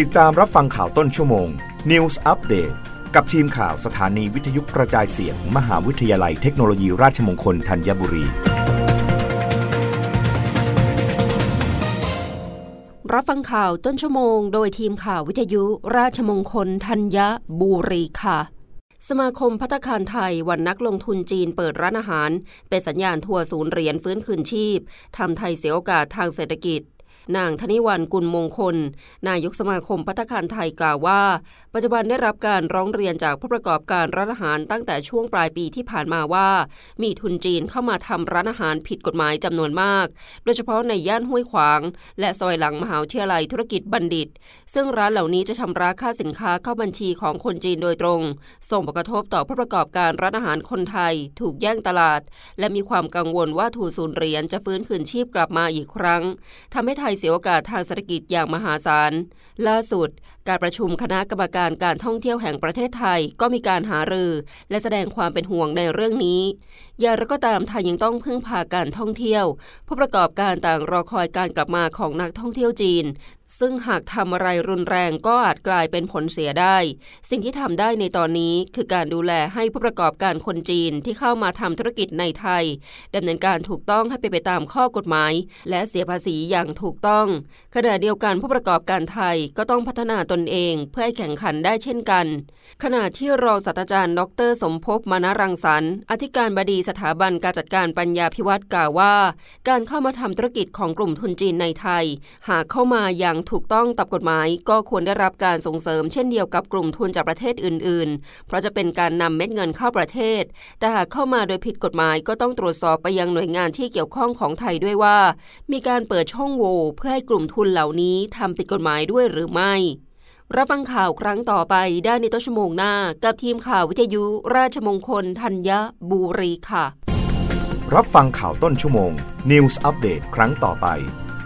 ติดตามรับฟังข่าวต้นชั่วโมง News Update กับทีมข่าวสถานีวิทยุกระจายเสียงมมหาวิทยาลัยเทคโนโลยีราชมงคลธัญบุรี รับฟังข่าวต้นชั่วโมง โดยทีมข่าววิทยุราชมงคลธัญบุรีค่ะสมาคมพัฒคารไทยวันนักลงทุนจีนเปิดร้านอาหาร เป็นสัญญาณทัวร์ศูนย์เหรียญฟื้นคืนชีพ ทำไทยเสียโอกาสทางเศรษฐกิจ นางธนิวันกุลมงคล นายกสมาคมพัฒคารไทยกล่าวว่า ปัจจุบันได้รับการร้องเรียนจากผู้ประกอบการร้านอาหารตั้งแต่ช่วงปลายปีที่ผ่านมาว่า มีทุนจีนเข้ามาทำร้านอาหารผิดกฎหมายจำนวนมาก โดยเฉพาะในย่านห้วยขวาง และซอยหลังมหาวิทยาลัยธุรกิจบัณฑิต ซึ่งร้านเหล่านี้จะชำระค่าสินค้าเข้าบัญชีของคนจีนโดยตรง ส่งผลกระทบต่อผู้ประกอบการร้านอาหารคนไทย ถูกแย่งตลาด และมีความกังวลว่าทุนศูนย์เหรียญจะฟื้นคืนชีพกลับมาอีกครั้งทำให้ไทยเสียโอกาสทางเศรษฐกิจอย่างมหาศาล ล่าสุด การประชุมคณะกรรมการการท่องเที่ยวแห่งประเทศไทยก็มีการหารือ และแสดงความเป็นห่วงในเรื่องนี้ อย่างไรก็ตามไทยยังต้องพึ่งพาการท่องเที่ยว ผู้ประกอบการต่างรอคอยการกลับมาของนักท่องเที่ยวจีน ซึ่งหากทำอะไรรุนแรงก็อาจกลายเป็นผลเสียได้ สิ่งที่ทำได้ในตอนนี้คือการดูแลให้ผู้ประกอบการคนจีนที่เข้ามาทำธุรกิจในไทยดำเนินการถูกต้องให้ไปไปตามข้อกฎหมาย และเสียภาษีอย่างถูกต้อง ขณะเดียวกันผู้ประกอบการไทยก็ต้องพัฒนาตนเองเพื่อให้แข่งขันได้เช่นกัน ขณะที่รองศาสตราจารย์ ดร สมภพมานารังสรรค์อธิการบดีสถาบันการจัดการปัญญาพิวัตรกล่าวว่า การเข้ามาทำธุรกิจของกลุ่มทุนจีนในไทย หากเข้ามาอย่างถูกต้องตามกฎหมายก็ควรได้รับการส่งเสริมเช่นเดียวกับกลุ่มทุนจากประเทศอื่น ๆ เพราะจะเป็นการนำเม็ดเงินเข้าประเทศ แต่หากเข้ามาโดยผิดกฎหมายก็ต้องตรวจสอบไปยังหน่วยงานที่เกี่ยวข้องของไทยด้วยว่า มีการเปิดช่องโหว่เพื่อให้กลุ่มทุนเหล่านี้ทำผิดกฎหมายด้วยหรือไม่ รับฟังข่าวครั้งต่อไปได้ในต้นชั่วโมงหน้า กับทีมข่าววิทยุราชมงคลธัญบุรีค่ะ รับฟังข่าวต้นชั่วโมง News อัปเดตครั้งต่อไป